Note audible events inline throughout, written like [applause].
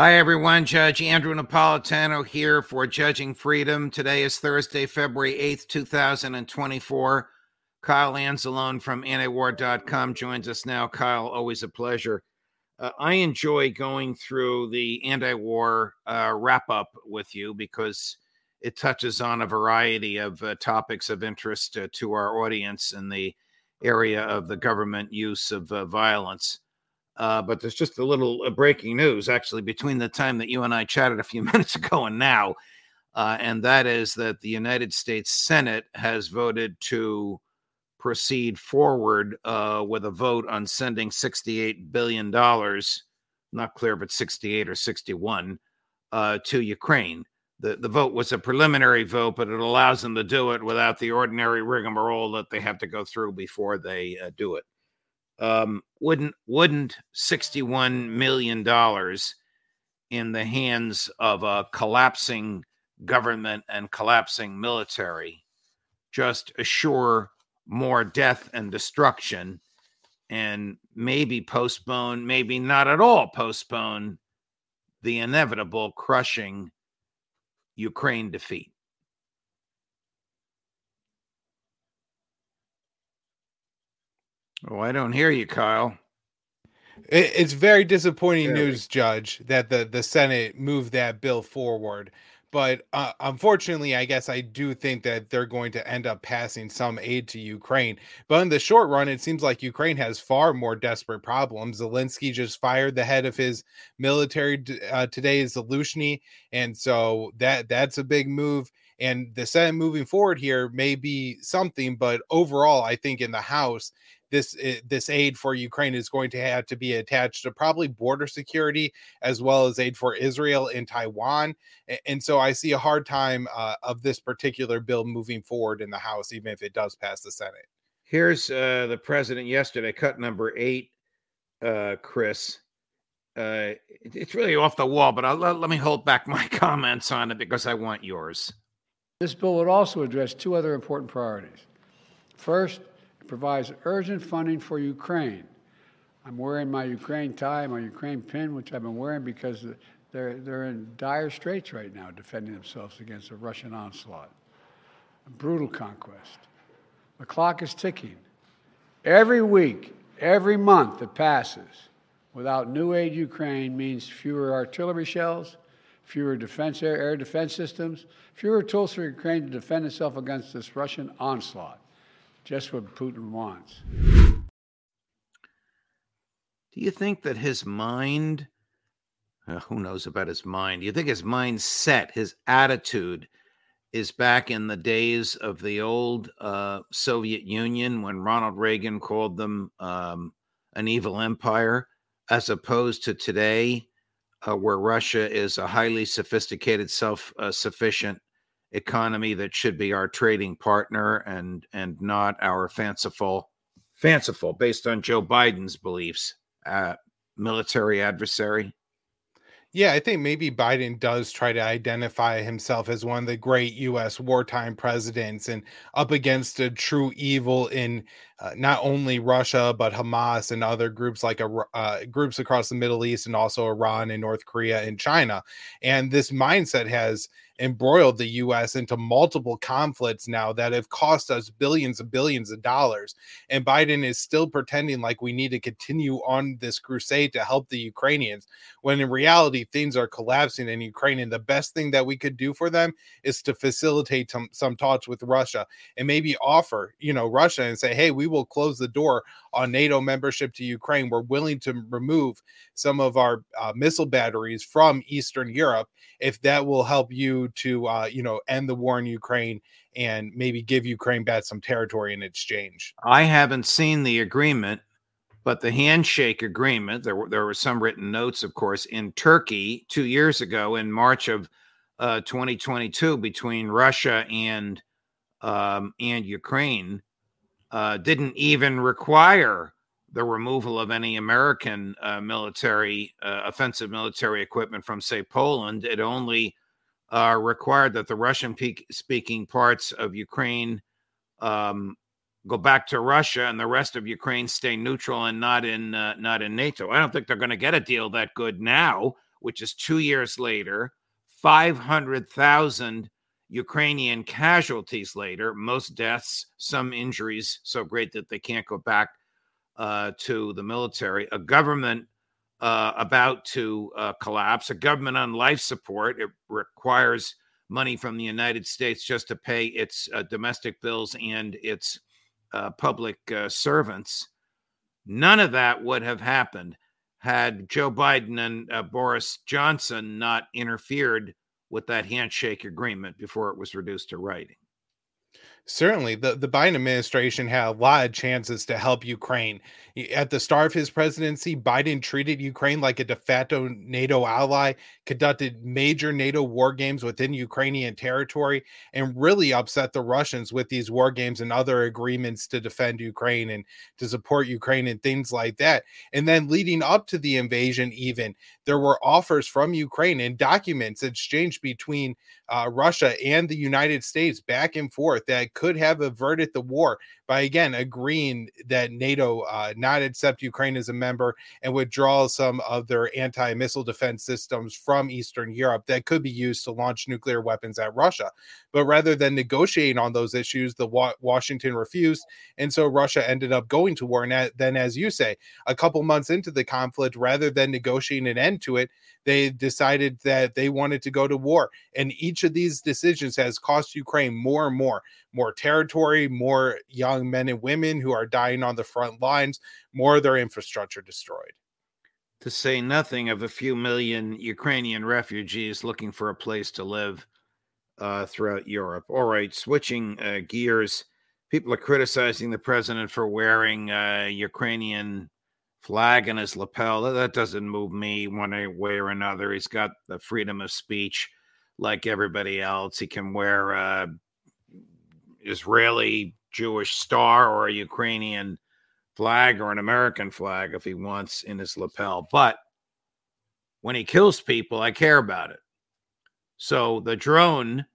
Hi, everyone. Judge Andrew Napolitano here for Judging Freedom. Today is Thursday, February 8th, 2024. Kyle Anzalone from antiwar.com joins us now. Kyle, always a pleasure. Uh, I enjoy going through the anti war uh, wrap up with you because it touches on a variety of uh, topics of interest uh, to our audience in the area of the government use of uh, violence. Uh, but there's just a little uh, breaking news actually between the time that you and I chatted a few [laughs] minutes ago and now. Uh, and that is that the United States Senate has voted to proceed forward uh, with a vote on sending $68 billion, not clear if it's 68 or 61, uh, to Ukraine. The, the vote was a preliminary vote, but it allows them to do it without the ordinary rigmarole that they have to go through before they uh, do it um, wouldn't wouldn't 61 million dollars in the hands of a collapsing government and collapsing military just assure more death and destruction and maybe postpone maybe not at all postpone the inevitable crushing ukraine defeat Oh, I don't hear you, Kyle. it's very disappointing news, Judge, that the the Senate moved that bill forward. But uh, unfortunately, I guess I do think that they're going to end up passing some aid to Ukraine. But in the short run, it seems like Ukraine has far more desperate problems. Zelensky just fired the head of his military uh, today, Zaluzhny, and so that that's a big move. And the Senate moving forward here may be something, but overall, I think in the House, this eh, this aid for Ukraine is going to have to be attached to probably border security as well as aid for Israel and Taiwan. And so I see a hard time uh, of this particular bill moving forward in the House, even if it does pass the Senate. Here's uh, the president yesterday, cut number eight, uh, Chris. Uh, it's really off the wall, but I'll, let, let me hold back my [laughs] comments on it because I want yours. This bill would also address two other important priorities. First, provides urgent funding for Ukraine. I'm wearing my Ukraine tie, my Ukraine pin, which I've been wearing because they're, they're in dire straits right now defending themselves against a Russian onslaught, a brutal conquest. The clock is ticking. Every week, every month that passes without new aid Ukraine means fewer artillery shells, fewer defense air, air defense systems, fewer tools for Ukraine to defend itself against this Russian onslaught just what Putin wants. Do you think that his mind, uh, who knows about his mind? Do you think his mindset, his attitude, is back in the days of the old uh, Soviet Union when Ronald Reagan called them um, an evil empire, as opposed to today, uh, where Russia is a highly sophisticated, self uh, sufficient economy that should be our trading partner and and not our fanciful fanciful based on Joe Biden's beliefs uh, military adversary. Yeah, I think maybe Biden does try to identify himself as one of the great U.S. wartime presidents and up against a true evil in uh, not only Russia but Hamas and other groups like uh, groups across the Middle East and also Iran and North Korea and China. And this mindset has embroiled the US into multiple conflicts now that have cost us billions and billions of dollars. And Biden is still pretending like we need to continue on this crusade to help the Ukrainians, when in reality, things are collapsing in Ukraine. And the best thing that we could do for them is to facilitate some, some talks with Russia and maybe offer, you know, Russia and say, hey, we will close the door on NATO membership to Ukraine. We're willing to remove some of our uh, missile batteries from Eastern Europe if that will help you to uh, you know end the war in Ukraine and maybe give Ukraine back some territory in exchange. I haven't seen the agreement, but the handshake agreement there were there were some written notes, of course, in Turkey two years ago in March of uh, 2022 between Russia and um, and Ukraine uh, didn't even require the removal of any American uh, military, uh, offensive military equipment from, say, Poland. It only uh, required that the Russian speaking parts of Ukraine um, go back to Russia and the rest of Ukraine stay neutral and not in uh, not in NATO. I don't think they're going to get a deal that good now, which is two years later, five hundred thousand Ukrainian casualties later, most deaths, some injuries so great that they can't go back uh, to the military, a government uh, about to uh, collapse, a government on life support. It requires money from the United States just to pay its uh, domestic bills and its uh, public uh, servants. None of that would have happened had Joe Biden and Boris Johnson not interfered with that handshake agreement before it was reduced to writing. Certainly, the, the Biden administration had a lot of chances to help Ukraine. At the start of his presidency, Biden treated Ukraine like a de facto NATO ally, conducted major NATO war games within Ukrainian territory, and really upset the Russians with these war games and other agreements to defend Ukraine and to support Ukraine and things like that. And then leading up to the invasion, even there were offers from Ukraine and documents exchanged between uh, Russia and the United States back and forth that could have averted the war by again agreeing that NATO uh, not accept Ukraine as a member and withdraw some of their anti missile defense systems from Eastern Europe that could be used to launch nuclear weapons at Russia. But rather than negotiating on those issues, the wa- Washington refused. And so Russia ended up going to war. And then, as you say, a couple months into the conflict, rather than negotiating an end to it, they decided that they wanted to go to war. And each of these decisions has cost Ukraine more and more more territory, more young men and women who are dying on the front lines, more of their infrastructure destroyed. To say nothing of a few million Ukrainian refugees looking for a place to live uh, throughout Europe. All right, switching uh, gears. People are criticizing the president for wearing a uh, Ukrainian flag in his lapel. That doesn't move me one way or another. He's got the freedom of speech like everybody else. He can wear a Israeli Jewish star or a Ukrainian flag or an American flag if he wants in his lapel. But when he kills people, I care about it. So the drone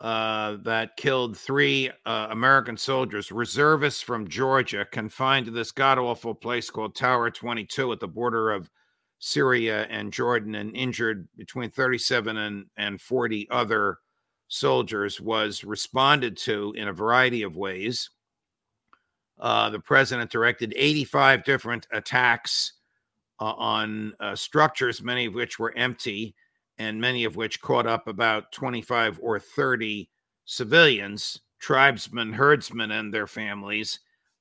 uh, that killed three uh, American soldiers, reservists from Georgia, confined to this god awful place called Tower 22 at the border of Syria and Jordan, and injured between 37 and, and 40 other soldiers, was responded to in a variety of ways. Uh, the president directed 85 different attacks uh, on uh, structures, many of which were empty and many of which caught up about 25 or 30 civilians, tribesmen, herdsmen, and their families,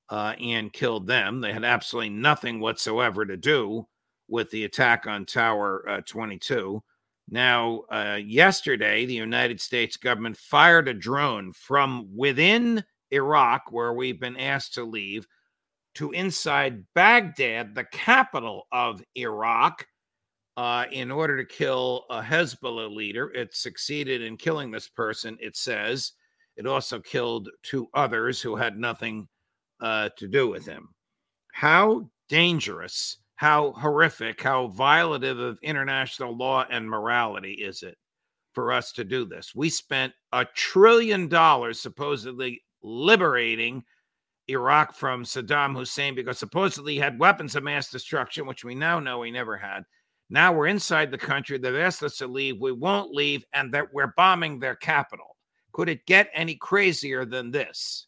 uh, and killed them. They had absolutely nothing whatsoever to do with the attack on Tower uh, 22. Now, uh, yesterday, the United States government fired a drone from within Iraq, where we've been asked to leave, to inside Baghdad, the capital of Iraq uh, in order to kill a Hezbollah leader. It succeeded in killing this person, it says. It also killed two others who had nothing uh, to do with him. How dangerous, how horrific, how violative of international law and morality is it for us to do this? We spent a trillion dollars supposedly liberating Iraq from Saddam Hussein because supposedly he had weapons of mass destruction, which we now know he never had. Now we're inside the country. They've asked us to leave. We won't leave, and that we're bombing their capital. Could it get any crazier than this?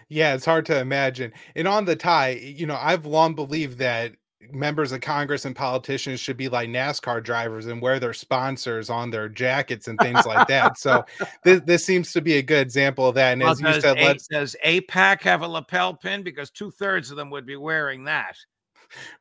yeah, it's hard to imagine. And on the tie, you know, I've long believed that members of Congress and politicians should be like NASCAR drivers and wear their sponsors on their jackets and things like that. So this, [laughs] this seems to be a good example of that. And well, as you said, a, let's does AIPAC have a lapel pin? Because two thirds of them would be wearing that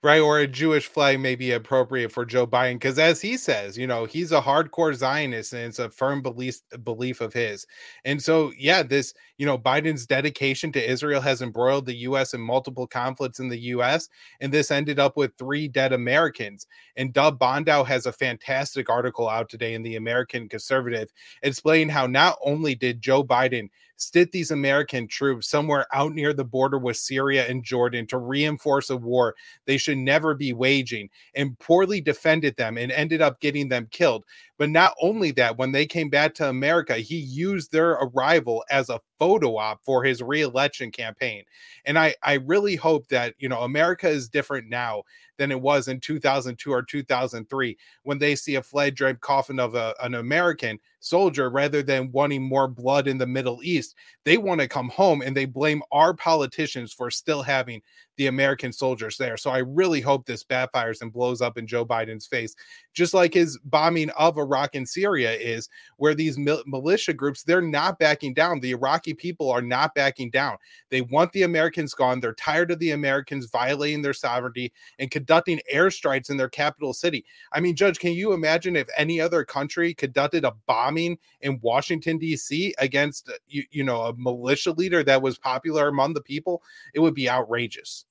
right? Or a Jewish flag may be appropriate for Joe Biden because, as he says, you know, he's a hardcore Zionist and it's a firm belief belief of his. And so, yeah, this, you know, Biden's dedication to Israel has embroiled the U.S. in multiple conflicts in the U.S. And this ended up with three dead Americans. And Doug Bandow has a fantastic article out today in the American Conservative explaining how not only did Joe Biden sit these American troops somewhere out near the border with Syria and Jordan to reinforce a war they should never be waging and poorly defended them and ended up getting them killed. But not only that, when they came back to America, he used their arrival as a photo op for his reelection campaign. And I, I really hope that, you know, America is different now than it was in 2002 or 2003 when they see a flag draped coffin of a, an American soldier rather than wanting more blood in the Middle East. They want to come home and they blame our politicians for still having the American soldiers there. So I really hope this backfires and blows up in Joe Biden's face, just like his bombing of Iraq and Syria is, where these mil- militia groups, they're not backing down. The Iraqi people are not backing down. They want the Americans gone. They're tired of the Americans violating their sovereignty and conducting airstrikes in their capital city. I mean, Judge, can you imagine if any other country conducted a bombing in Washington, D.C. against, uh, you, you know, a militia leader that was popular among the people? It would be outrageous.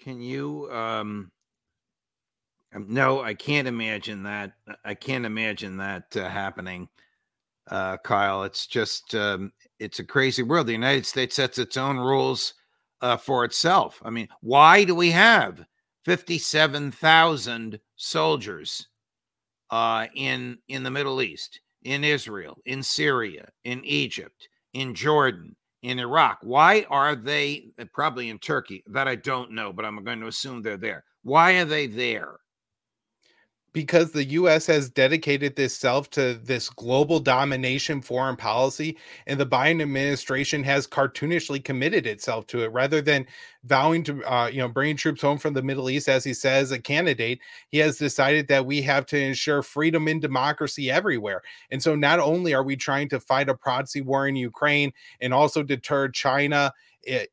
Can you? Um, um, no, I can't imagine that. I can't imagine that uh, happening, uh, Kyle. It's just um, it's a crazy world. The United States sets its own rules uh, for itself. I mean, why do we have fifty-seven thousand soldiers uh, in in the Middle East, in Israel, in Syria, in Egypt, in Jordan, in Iraq. Why are they uh, probably in Turkey? That I don't know, but I'm going to assume they're there. Why are they there? Because the US has dedicated itself to this global domination foreign policy and the Biden administration has cartoonishly committed itself to it rather than vowing to uh, you know bringing troops home from the Middle East as he says a candidate he has decided that we have to ensure freedom and democracy everywhere. And so not only are we trying to fight a proxy war in Ukraine and also deter China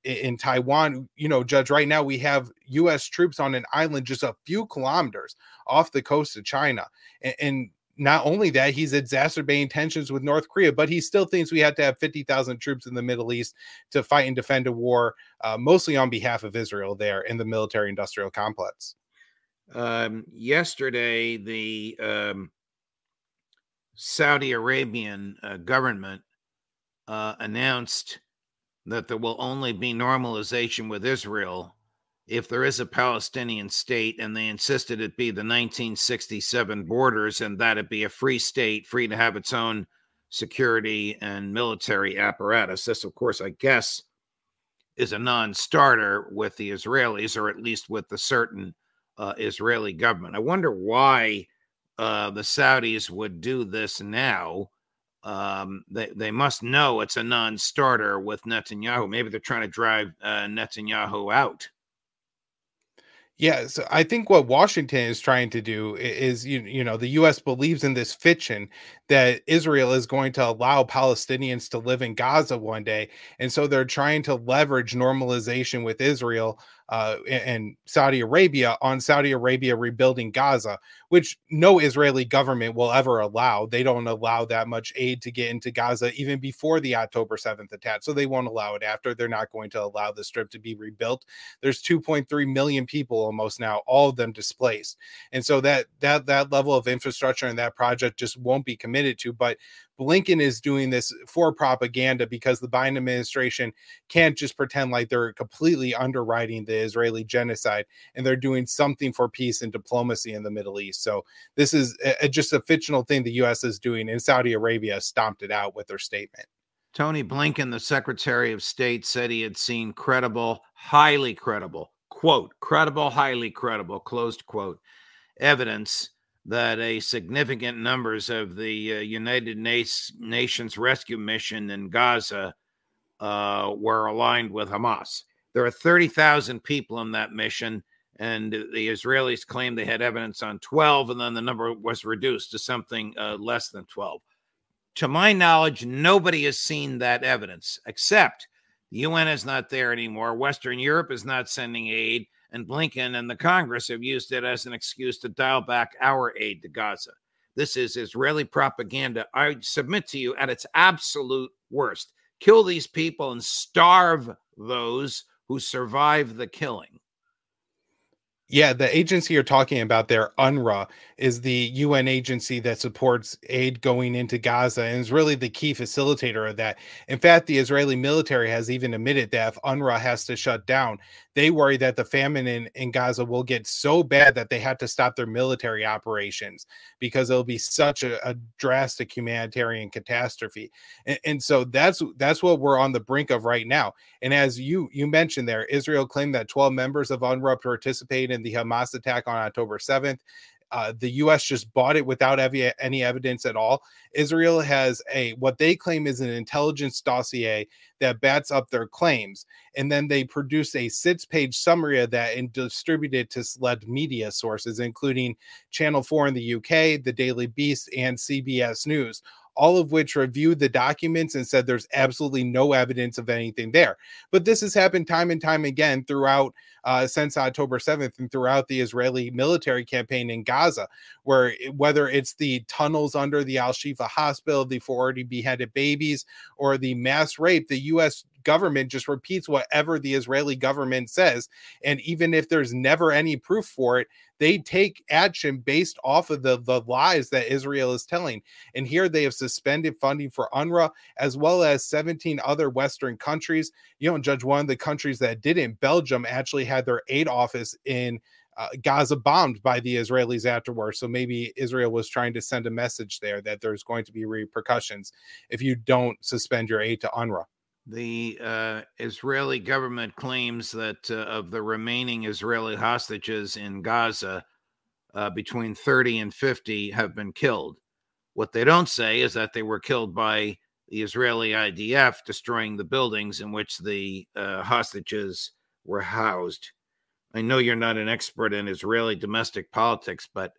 in Taiwan, you know, Judge, right now we have U.S. troops on an island just a few kilometers off the coast of China. And, and not only that, he's exacerbating tensions with North Korea, but he still thinks we have to have 50,000 troops in the Middle East to fight and defend a war, uh, mostly on behalf of Israel there in the military industrial complex. Um, yesterday, the um, Saudi Arabian uh, government uh, announced that there will only be normalization with Israel if there is a Palestinian state, and they insisted it be the 1967 borders and that it be a free state, free to have its own security and military apparatus. This, of course, I guess, is a non starter with the Israelis, or at least with the certain uh, Israeli government. I wonder why uh, the Saudis would do this now um, they they must know it's a non-starter with Netanyahu. Maybe they're trying to drive uh, Netanyahu out. Yeah, so I think what Washington is trying to do is you you know the US believes in this fiction that Israel is going to allow Palestinians to live in Gaza one day and so they're trying to leverage normalization with Israel uh, and Saudi Arabia on Saudi Arabia rebuilding Gaza, which no Israeli government will ever allow. They don't allow that much aid to get into Gaza even before the October 7th attack. So they won't allow it after. They're not going to allow the strip to be rebuilt. There's 2.3 million people almost now, all of them displaced. And so that that that level of infrastructure and that project just won't be committed to. But Blinken is doing this for propaganda because the Biden administration can't just pretend like they're completely underwriting the Israeli genocide and they're doing something for peace and diplomacy in the Middle East. So this is a, just a fictional thing the U.S. is doing, and Saudi Arabia stomped it out with their statement. Tony Blinken, the Secretary of State, said he had seen credible, highly credible, quote, credible, highly credible, closed quote, evidence that a significant numbers of the uh, United Nations rescue mission in Gaza uh, were aligned with Hamas. There are 30,000 people in that mission, and the Israelis claim they had evidence on 12, and then the number was reduced to something uh, less than 12. To my knowledge, nobody has seen that evidence except the UN is not there anymore. Western Europe is not sending aid and Blinken and the Congress have used it as an excuse to dial back our aid to Gaza. This is Israeli propaganda. I submit to you at its absolute worst. Kill these people and starve those who survive the killing. Yeah, the agency you're talking about there, UNRWA, is the UN agency that supports aid going into Gaza and is really the key facilitator of that. In fact, the Israeli military has even admitted that if UNRWA has to shut down, they worry that the famine in, in Gaza will get so bad that they have to stop their military operations because it'll be such a, a drastic humanitarian catastrophe. And, and, so that's that's what we're on the brink of right now. And as you you mentioned there, Israel claimed that 12 members of UNRWA participated in the Hamas attack on October 7th. Uh, the U.S. just bought it without ev- any evidence at all. Israel has a what they claim is an intelligence dossier that bats up their claims, and then they produce a six-page summary of that and distribute it to select media sources, including Channel Four in the UK, the Daily Beast, and CBS News all of which reviewed the documents and said there's absolutely no evidence of anything there. But this has happened time and time again throughout uh, since October 7th and throughout the Israeli military campaign in Gaza, where whether it's the tunnels under the Al Shifa hospital, the 40 beheaded babies, or the mass rape, the U.S government just repeats whatever the Israeli government says. And even if there's never any proof for it, they take action based off of the, the lies that Israel is telling. And here they have suspended funding for UNRWA as well as 17 other Western countries. You don't judge one of the countries that didn't. Belgium actually had their aid office in uh, Gaza bombed by the Israelis afterwards. So maybe Israel was trying to send a message there that there's going to be repercussions if you don't suspend your aid to UNRWA. The uh, Israeli government claims that uh, of the remaining Israeli hostages in Gaza, uh, between 30 and 50 have been killed. What they don't say is that they were killed by the Israeli IDF destroying the buildings in which the uh, hostages were housed. I know you're not an expert in Israeli domestic politics, but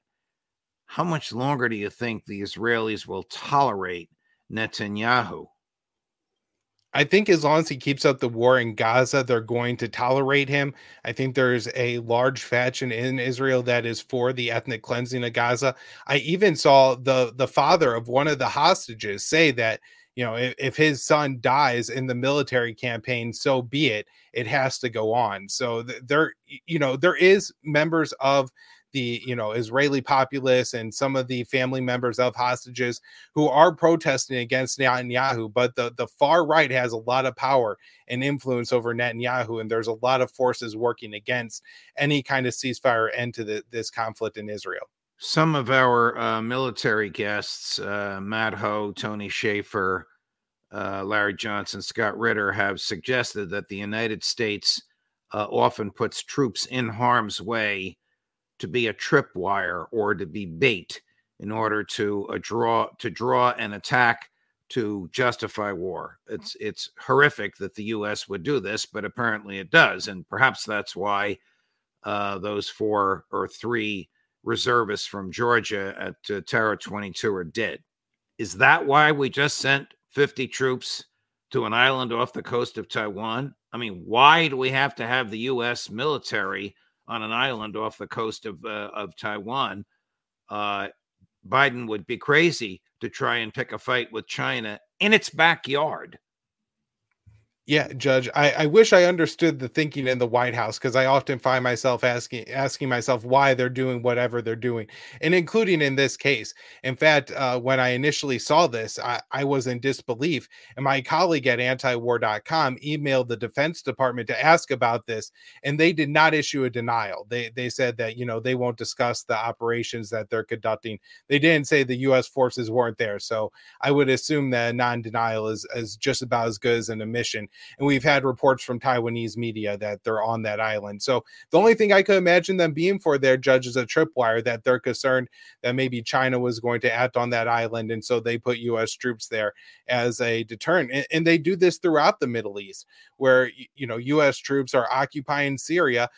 how much longer do you think the Israelis will tolerate Netanyahu? I think as long as he keeps up the war in Gaza, they're going to tolerate him. I think there's a large faction in Israel that is for the ethnic cleansing of Gaza. I even saw the the father of one of the hostages say that you know if, if his son dies in the military campaign, so be it. It has to go on. So th- there, you know, there is members of the you know Israeli populace and some of the family members of hostages who are protesting against Netanyahu. But the the far right has a lot of power and influence over Netanyahu, and there's a lot of forces working against any kind of ceasefire end to the, this conflict in Israel. Some of our uh, military guests, uh, Matt Hoh, Tony Shaffer, uh, Larry Johnson, Scott Ritter, have suggested that the United States uh, often puts troops in harm's way to be a tripwire or to be bait in order to uh, draw to draw an attack to justify war. It's it's horrific that the U.S. would do this, but apparently it does, and perhaps that's why uh, those four or three reservists from Georgia at uh, Tower 22 are dead. Is that why we just sent 50 troops to an island off the coast of Taiwan? I mean, why do we have to have the U.S. military on an island off the coast of uh, of Taiwan? Uh, Biden would be crazy to try and pick a fight with China in its backyard. Yeah, Judge, I, I wish I understood the thinking in the White House because I often find myself asking asking myself why they're doing whatever they're doing, and including in this case. In fact, uh, when I initially saw this, I, I was in disbelief, and my colleague at antiwar.com emailed the Defense Department to ask about this, and they did not issue a denial. They they said that you know they won't discuss the operations that they're conducting. They didn't say the U.S. forces weren't there, so I would assume that non-denial is is just about as good as an admission and we've had reports from Taiwanese media that they're on that island. So the only thing I could imagine them being for their judge is a tripwire that they're concerned that maybe China was going to act on that island, and so they put U.S. troops there as a deterrent. And, and they do this throughout the Middle East, where you know U.S. troops are occupying Syria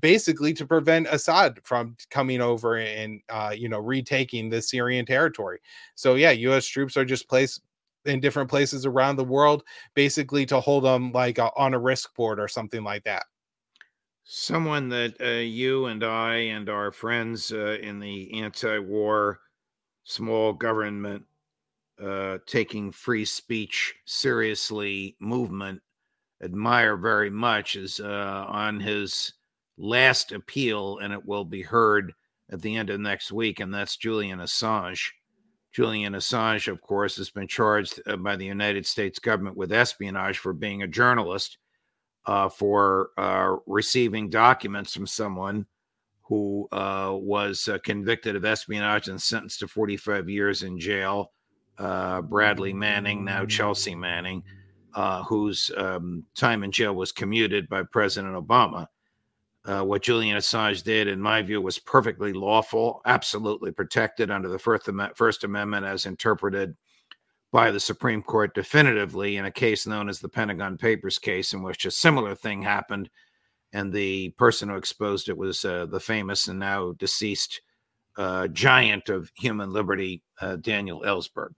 basically to prevent Assad from coming over and uh, you know retaking the Syrian territory. So yeah, U.S. troops are just placed in different places around the world, basically to hold them like a, on a risk board or something like that. Someone that uh, you and I and our friends uh, in the anti-war small government uh, taking free speech seriously movement admire very much is uh, on his last appeal, and it will be heard at the end of next week, and that's Julian Assange. Julian Assange, of course, has been charged uh, by the United States government with espionage for being a journalist, uh, for uh, receiving documents from someone who uh, was uh, convicted of espionage and sentenced to 45 years in jail. Uh, Bradley Manning, now Chelsea Manning, whose um, time in jail was commuted by President Obama. Uh, what Julian Assange did, in my view, was perfectly lawful, absolutely protected under the First, Am- First Amendment as interpreted by the Supreme Court definitively in a case known as the Pentagon Papers case, in which a similar thing happened. And the person who exposed it was uh, the famous and now deceased uh, giant of human liberty, uh, Daniel Ellsberg.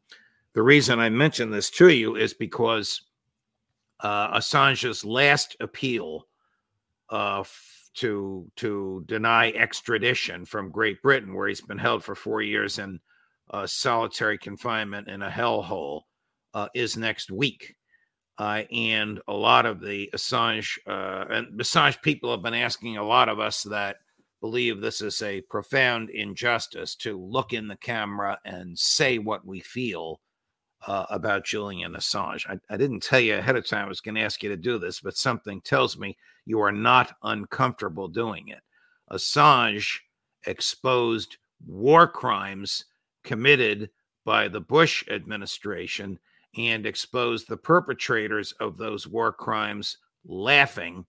The reason I mention this to you is because uh, Assange's last appeal uh, to to deny extradition from Great Britain, where he's been held for four years in uh, solitary confinement in a hellhole, uh, is next week. Uh, and a lot of the Assange uh, and Assange people have been asking a lot of us that believe this is a profound injustice to look in the camera and say what we feel uh, about Julian Assange. I, I, didn't tell you ahead of time I was going to ask you to do this, but something tells me you are not uncomfortable doing it. Assange exposed war crimes committed by the Bush administration and exposed the perpetrators of those war crimes laughing.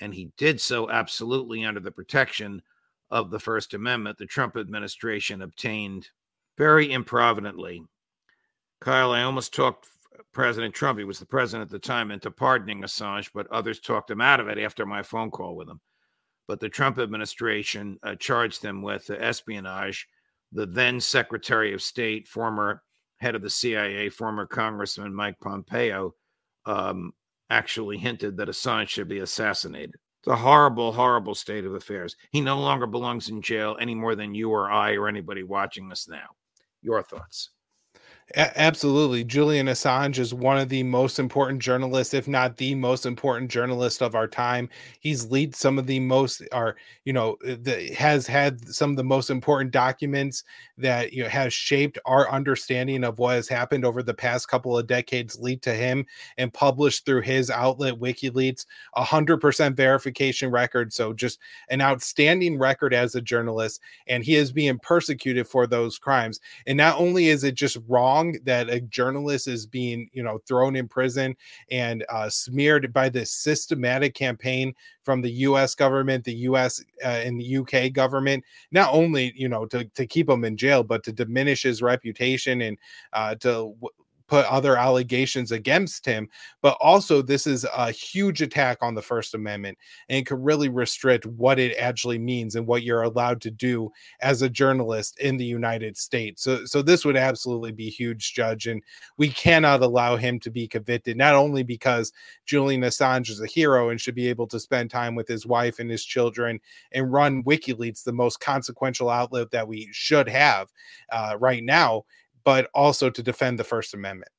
And he did so absolutely under the protection of the First Amendment. The Trump administration obtained very improvidently Kyle, I almost talked President Trump, he was the president at the time, into pardoning Assange, but others talked him out of it after my phone call with him. But the Trump administration uh, charged him with uh, espionage. The then Secretary of State, former head of the CIA, former Congressman Mike Pompeo, um, actually hinted that Assange should be assassinated. It's a horrible, horrible state of affairs. He no longer belongs in jail any more than you or I or anybody watching us now. Your thoughts? A- absolutely. Julian Assange is one of the most important journalists, if not the most important journalist of our time. He's lead some of the most are, you know, uh, the, has had some of the most important documents that you know has shaped our understanding of what has happened over the past couple of decades lead to him and published through his outlet WikiLeaks, a hundred percent verification record. So just an outstanding record as a journalist, and he is being persecuted for those crimes. And not only is it just wrong wrong that a journalist is being, you know, thrown in prison and uh, smeared by this systematic campaign from the U.S. government, the U.S. Uh, and the U.K. government, not only, you know, to, to keep him in jail, but to diminish his reputation and uh, to put other allegations against him, but also this is a huge attack on the First Amendment and could really restrict what it actually means and what you're allowed to do as a journalist in the United States. So, so this would absolutely be huge, Judge, and we cannot allow him to be convicted. Not only because Julian Assange is a hero and should be able to spend time with his wife and his children and run WikiLeaks, the most consequential outlet that we should have uh, right now, but also to defend the First Amendment.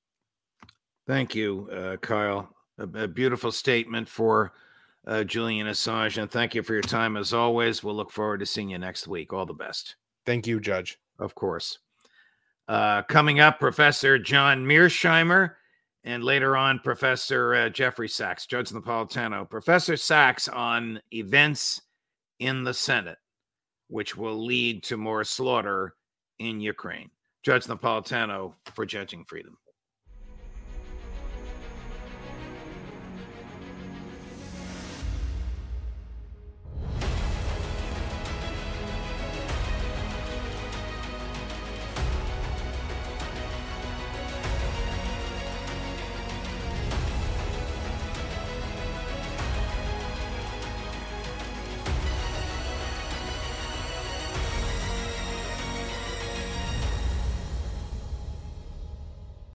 Thank you, uh, Kyle. A, a, beautiful statement for uh, Julian Assange. And thank you for your time as always. We'll look forward to seeing you next week. All the best. Thank you, Judge. Of course. Uh, coming up, Professor John Mearsheimer, and later on, Professor uh, Jeffrey Sachs, Judge Napolitano. Professor Sachs on events in the Senate, which will lead to more slaughter in Ukraine. Judge Napolitano for Judging Freedom.